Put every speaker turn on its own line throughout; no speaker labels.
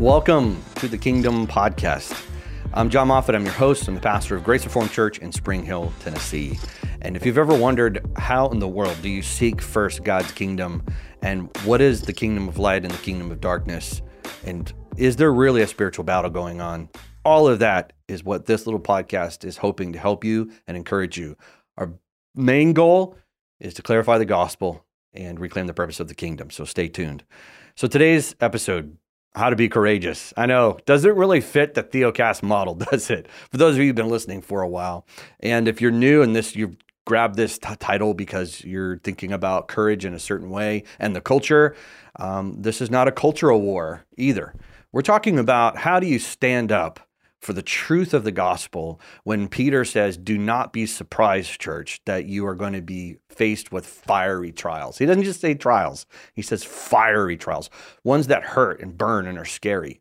Welcome to the Kingdom Podcast. I'm Jon Moffitt. I'm your host. I'm the pastor of Grace Reformed Church in Spring Hill, Tennessee. And if you've ever wondered how in the world do you seek first God's kingdom and what is the kingdom of light and the kingdom of darkness, and is there really a spiritual battle going on? All of that is what this little podcast is hoping to help you and encourage you. Our main goal is to clarify the gospel and reclaim the purpose of the kingdom. So stay tuned. So today's episode how to be courageous. I know, doesn't really fit the Theocast model, does it? For those of you who've been listening for a while. And if you're new and this, you've grabbed this t- title because you're thinking about courage in a certain way and the culture, um, this is not a cultural war either. We're talking about how do you stand up for the truth of the gospel when Peter says, Do not be surprised, church, that you are going to be faced with fiery trials. He doesn't just say trials, he says fiery trials, ones that hurt and burn and are scary.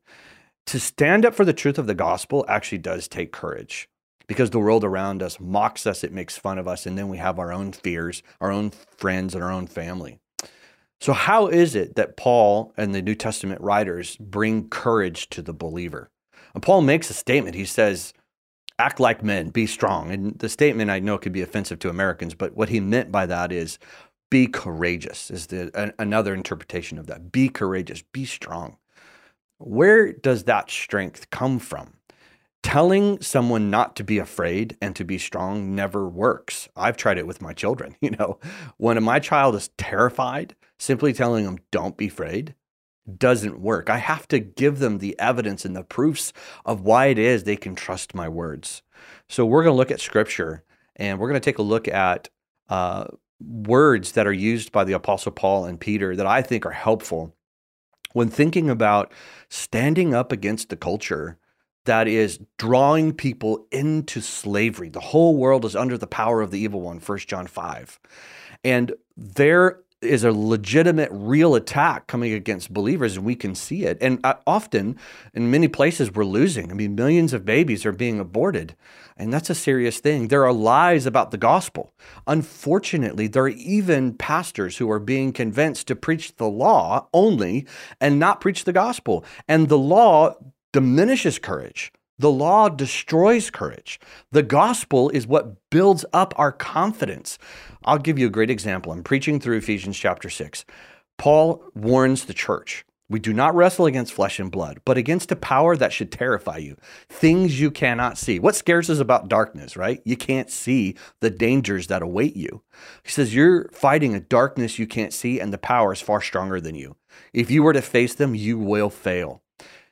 To stand up for the truth of the gospel actually does take courage because the world around us mocks us, it makes fun of us, and then we have our own fears, our own friends, and our own family. So, how is it that Paul and the New Testament writers bring courage to the believer? And Paul makes a statement. He says, act like men, be strong. And the statement I know could be offensive to Americans, but what he meant by that is be courageous, is the, a, another interpretation of that. Be courageous, be strong. Where does that strength come from? Telling someone not to be afraid and to be strong never works. I've tried it with my children. You know, when my child is terrified, simply telling them, don't be afraid, doesn't work. I have to give them the evidence and the proofs of why it is they can trust my words. So we're going to look at scripture and we're going to take a look at uh, words that are used by the Apostle Paul and Peter that I think are helpful when thinking about standing up against the culture that is drawing people into slavery. The whole world is under the power of the evil one, 1 John 5. And there is a legitimate, real attack coming against believers, and we can see it. And uh, often, in many places, we're losing. I mean, millions of babies are being aborted, and that's a serious thing. There are lies about the gospel. Unfortunately, there are even pastors who are being convinced to preach the law only and not preach the gospel. And the law diminishes courage. The law destroys courage. The gospel is what builds up our confidence. I'll give you a great example. I'm preaching through Ephesians chapter 6. Paul warns the church we do not wrestle against flesh and blood, but against a power that should terrify you, things you cannot see. What scares us about darkness, right? You can't see the dangers that await you. He says you're fighting a darkness you can't see, and the power is far stronger than you. If you were to face them, you will fail.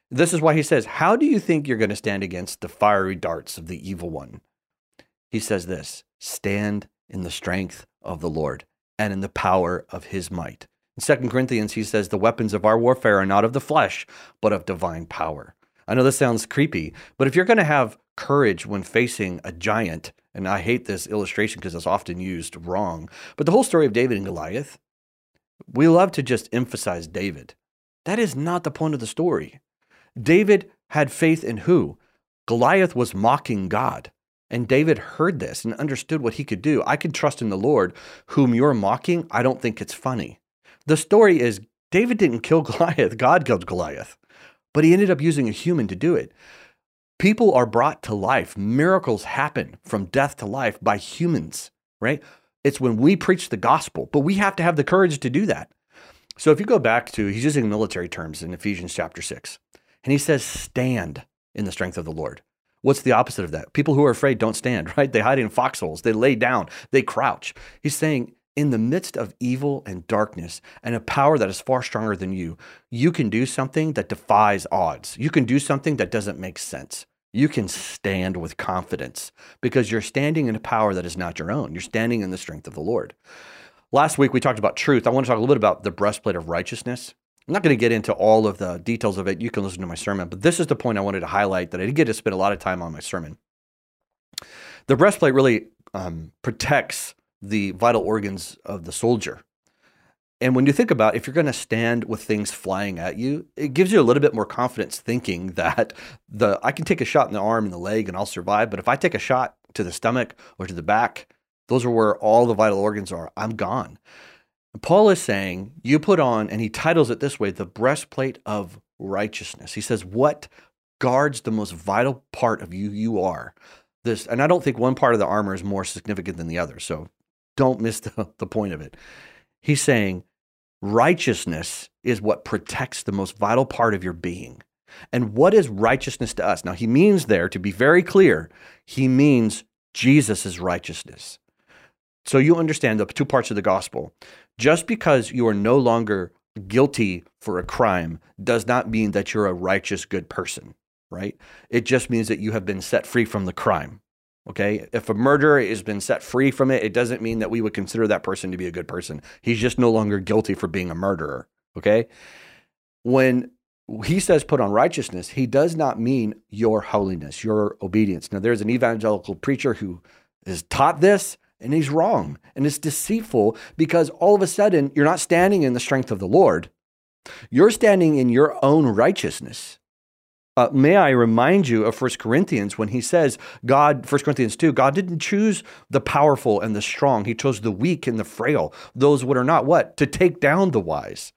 This is why he says, How do you think you're going to stand against the fiery darts of the evil one? He says this stand in the strength of the Lord and in the power of his might. In 2 Corinthians, he says, The weapons of our warfare are not of the flesh, but of divine power. I know this sounds creepy, but if you're going to have courage when facing a giant, and I hate this illustration because it's often used wrong, but the whole story of David and Goliath, we love to just emphasize David. That is not the point of the story. David had faith in who? Goliath was mocking God. And David heard this and understood what he could do. I can trust in the Lord, whom you're mocking. I don't think it's funny. The story is David didn't kill Goliath, God killed Goliath, but he ended up using a human to do it. People are brought to life. Miracles happen from death to life by humans, right? It's when we preach the gospel, but we have to have the courage to do that. So if you go back to, he's using military terms in Ephesians chapter 6. And he says, stand in the strength of the Lord. What's the opposite of that? People who are afraid don't stand, right? They hide in foxholes, they lay down, they crouch. He's saying, in the midst of evil and darkness and a power that is far stronger than you, you can do something that defies odds. You can do something that doesn't make sense. You can stand with confidence because you're standing in a power that is not your own. You're standing in the strength of the Lord. Last week, we talked about truth. I want to talk a little bit about the breastplate of righteousness. I'm not going to get into all of the details of it. You can listen to my sermon, but this is the point I wanted to highlight that I didn't get to spend a lot of time on my sermon. The breastplate really um, protects the vital organs of the soldier. And when you think about if you're going to stand with things flying at you, it gives you a little bit more confidence thinking that the I can take a shot in the arm and the leg and I'll survive, but if I take a shot to the stomach or to the back, those are where all the vital organs are. I'm gone. Paul is saying, you put on, and he titles it this way the breastplate of righteousness. He says, What guards the most vital part of you you are? This, and I don't think one part of the armor is more significant than the other. So don't miss the, the point of it. He's saying righteousness is what protects the most vital part of your being. And what is righteousness to us? Now, he means there, to be very clear, he means Jesus' righteousness. So you understand the two parts of the gospel. Just because you are no longer guilty for a crime does not mean that you're a righteous, good person, right? It just means that you have been set free from the crime. Okay. If a murderer has been set free from it, it doesn't mean that we would consider that person to be a good person. He's just no longer guilty for being a murderer. Okay. When he says put on righteousness, he does not mean your holiness, your obedience. Now, there's an evangelical preacher who has taught this, and he's wrong. And it's deceitful because all of a sudden you're not standing in the strength of the Lord, you're standing in your own righteousness. Uh, may I remind you of 1 Corinthians when he says, God, 1 Corinthians 2, God didn't choose the powerful and the strong. He chose the weak and the frail, those what are not what? To take down the wise.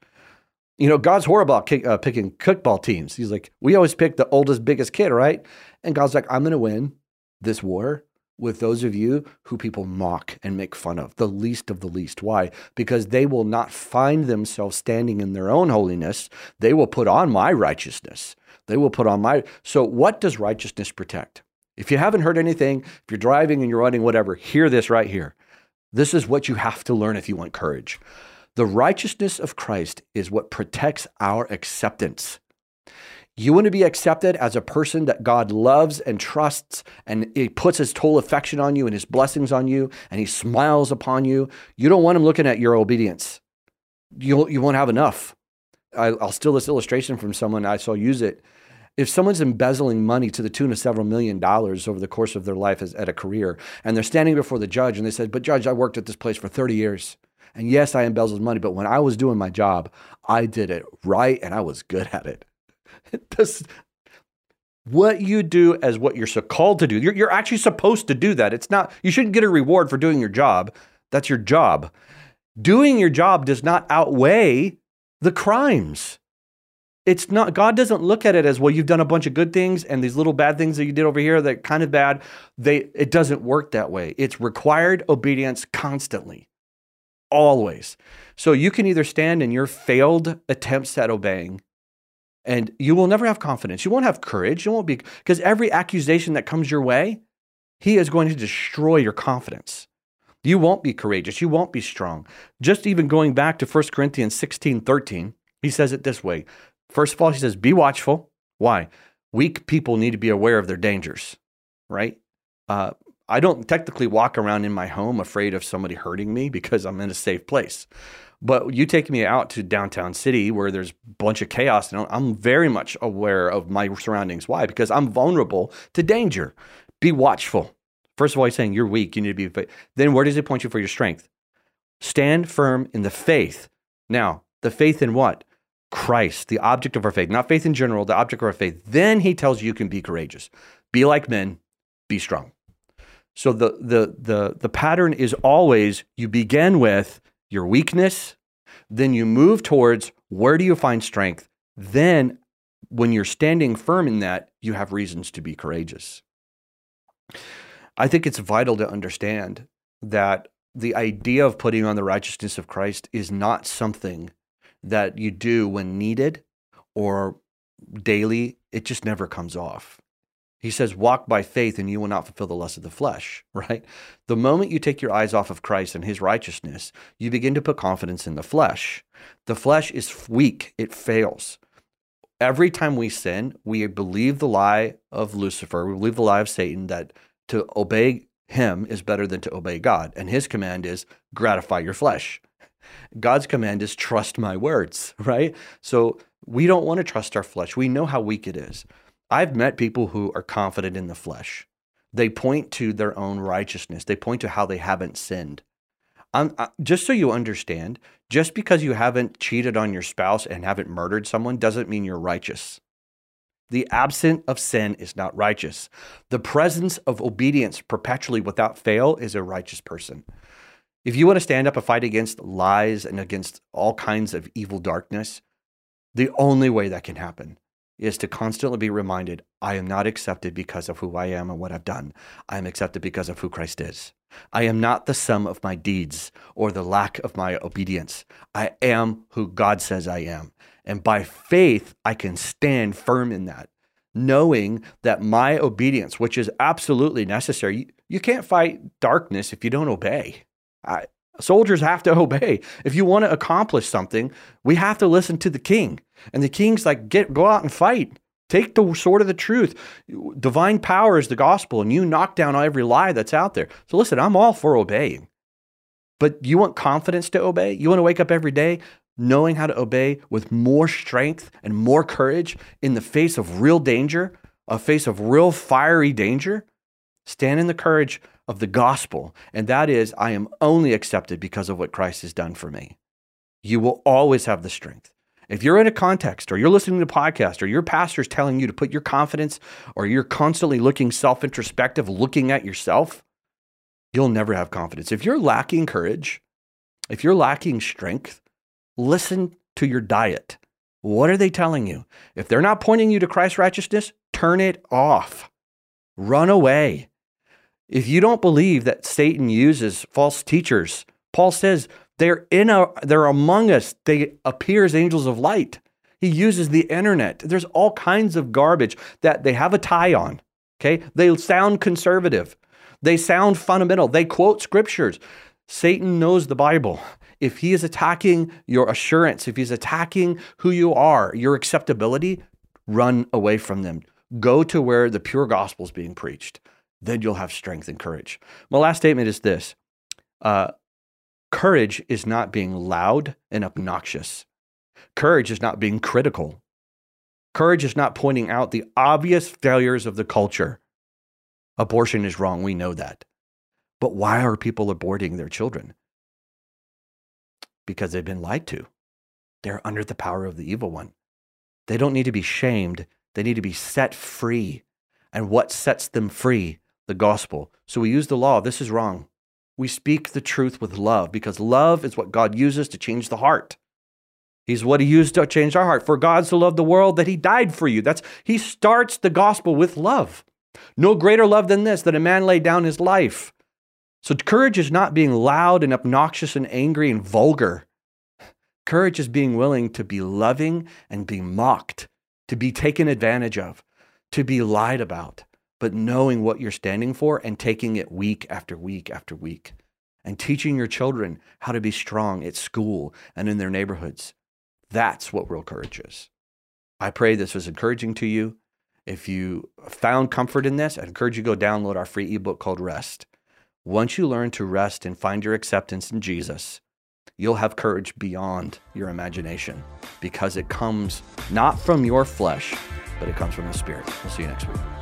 You know, God's horrible about kick, uh, picking kickball teams. He's like, we always pick the oldest, biggest kid, right? And God's like, I'm going to win this war with those of you who people mock and make fun of, the least of the least. Why? Because they will not find themselves standing in their own holiness. They will put on my righteousness. They will put on my. So, what does righteousness protect? If you haven't heard anything, if you're driving and you're running, whatever, hear this right here. This is what you have to learn if you want courage. The righteousness of Christ is what protects our acceptance. You want to be accepted as a person that God loves and trusts, and He puts His total affection on you and His blessings on you, and He smiles upon you. You don't want Him looking at your obedience. You, you won't have enough. I, I'll steal this illustration from someone I saw use it. If someone's embezzling money to the tune of several million dollars over the course of their life as, at a career, and they're standing before the judge and they said, But, Judge, I worked at this place for 30 years. And yes, I embezzled money, but when I was doing my job, I did it right and I was good at it. This, what you do as what you're so called to do, you're, you're actually supposed to do that. It's not, you shouldn't get a reward for doing your job. That's your job. Doing your job does not outweigh the crimes. It's not, God doesn't look at it as, well, you've done a bunch of good things and these little bad things that you did over here that kind of bad. They, it doesn't work that way. It's required obedience constantly always. So you can either stand in your failed attempts at obeying and you will never have confidence. You won't have courage. You won't be, because every accusation that comes your way, he is going to destroy your confidence. You won't be courageous. You won't be strong. Just even going back to 1 Corinthians 16 13, he says it this way. First of all, he says, Be watchful. Why? Weak people need to be aware of their dangers, right? Uh, I don't technically walk around in my home afraid of somebody hurting me because I'm in a safe place. But you take me out to downtown city where there's a bunch of chaos, and I'm very much aware of my surroundings. Why? Because I'm vulnerable to danger. Be watchful. First of all, he's saying you're weak. You need to be. Then where does he point you for your strength? Stand firm in the faith. Now, the faith in what? Christ, the object of our faith, not faith in general, the object of our faith. Then he tells you you can be courageous. Be like men, be strong. So the the the the pattern is always you begin with your weakness, then you move towards where do you find strength? Then when you're standing firm in that, you have reasons to be courageous. I think it's vital to understand that the idea of putting on the righteousness of Christ is not something that you do when needed or daily. It just never comes off. He says, walk by faith and you will not fulfill the lust of the flesh, right? The moment you take your eyes off of Christ and his righteousness, you begin to put confidence in the flesh. The flesh is weak, it fails. Every time we sin, we believe the lie of Lucifer, we believe the lie of Satan that to obey him is better than to obey God. And his command is gratify your flesh. God's command is trust my words, right? So we don't want to trust our flesh. We know how weak it is. I've met people who are confident in the flesh. They point to their own righteousness. They point to how they haven't sinned. I'm, I, just so you understand, just because you haven't cheated on your spouse and haven't murdered someone doesn't mean you're righteous. The absence of sin is not righteous. The presence of obedience perpetually without fail is a righteous person. If you want to stand up and fight against lies and against all kinds of evil darkness, The only way that can happen is to constantly be reminded I am not accepted because of who I am and what I've done. I am accepted because of who Christ is. I am not the sum of my deeds or the lack of my obedience. I am who God says I am. And by faith, I can stand firm in that, knowing that my obedience, which is absolutely necessary, you, you can't fight darkness if you don't obey. I, soldiers have to obey. If you want to accomplish something, we have to listen to the king. And the king's like, get go out and fight. Take the sword of the truth. Divine power is the gospel, and you knock down every lie that's out there. So listen, I'm all for obeying. But you want confidence to obey? You want to wake up every day knowing how to obey with more strength and more courage in the face of real danger, a face of real fiery danger? Stand in the courage of the gospel, and that is, I am only accepted because of what Christ has done for me. You will always have the strength. If you're in a context or you're listening to a podcast or your pastor's telling you to put your confidence or you're constantly looking self introspective, looking at yourself, you'll never have confidence. If you're lacking courage, if you're lacking strength, listen to your diet. What are they telling you? If they're not pointing you to Christ's righteousness, turn it off. Run away. If you don't believe that Satan uses false teachers, Paul says they're in a, they're among us. They appear as angels of light. He uses the internet. There's all kinds of garbage that they have a tie on. Okay. They sound conservative. They sound fundamental. They quote scriptures. Satan knows the Bible. If he is attacking your assurance, if he's attacking who you are, your acceptability, run away from them. Go to where the pure gospel is being preached. Then you'll have strength and courage. My last statement is this uh, Courage is not being loud and obnoxious. Courage is not being critical. Courage is not pointing out the obvious failures of the culture. Abortion is wrong. We know that. But why are people aborting their children? Because they've been lied to. They're under the power of the evil one. They don't need to be shamed, they need to be set free. And what sets them free? The gospel. So we use the law. This is wrong we speak the truth with love because love is what God uses to change the heart. He's what he used to change our heart. For God so loved the world that he died for you. That's he starts the gospel with love. No greater love than this that a man laid down his life. So courage is not being loud and obnoxious and angry and vulgar. Courage is being willing to be loving and be mocked, to be taken advantage of, to be lied about but knowing what you're standing for and taking it week after week after week and teaching your children how to be strong at school and in their neighborhoods. That's what real courage is. I pray this was encouraging to you. If you found comfort in this, I encourage you to go download our free ebook called Rest. Once you learn to rest and find your acceptance in Jesus, you'll have courage beyond your imagination because it comes not from your flesh, but it comes from the Spirit. We'll see you next week.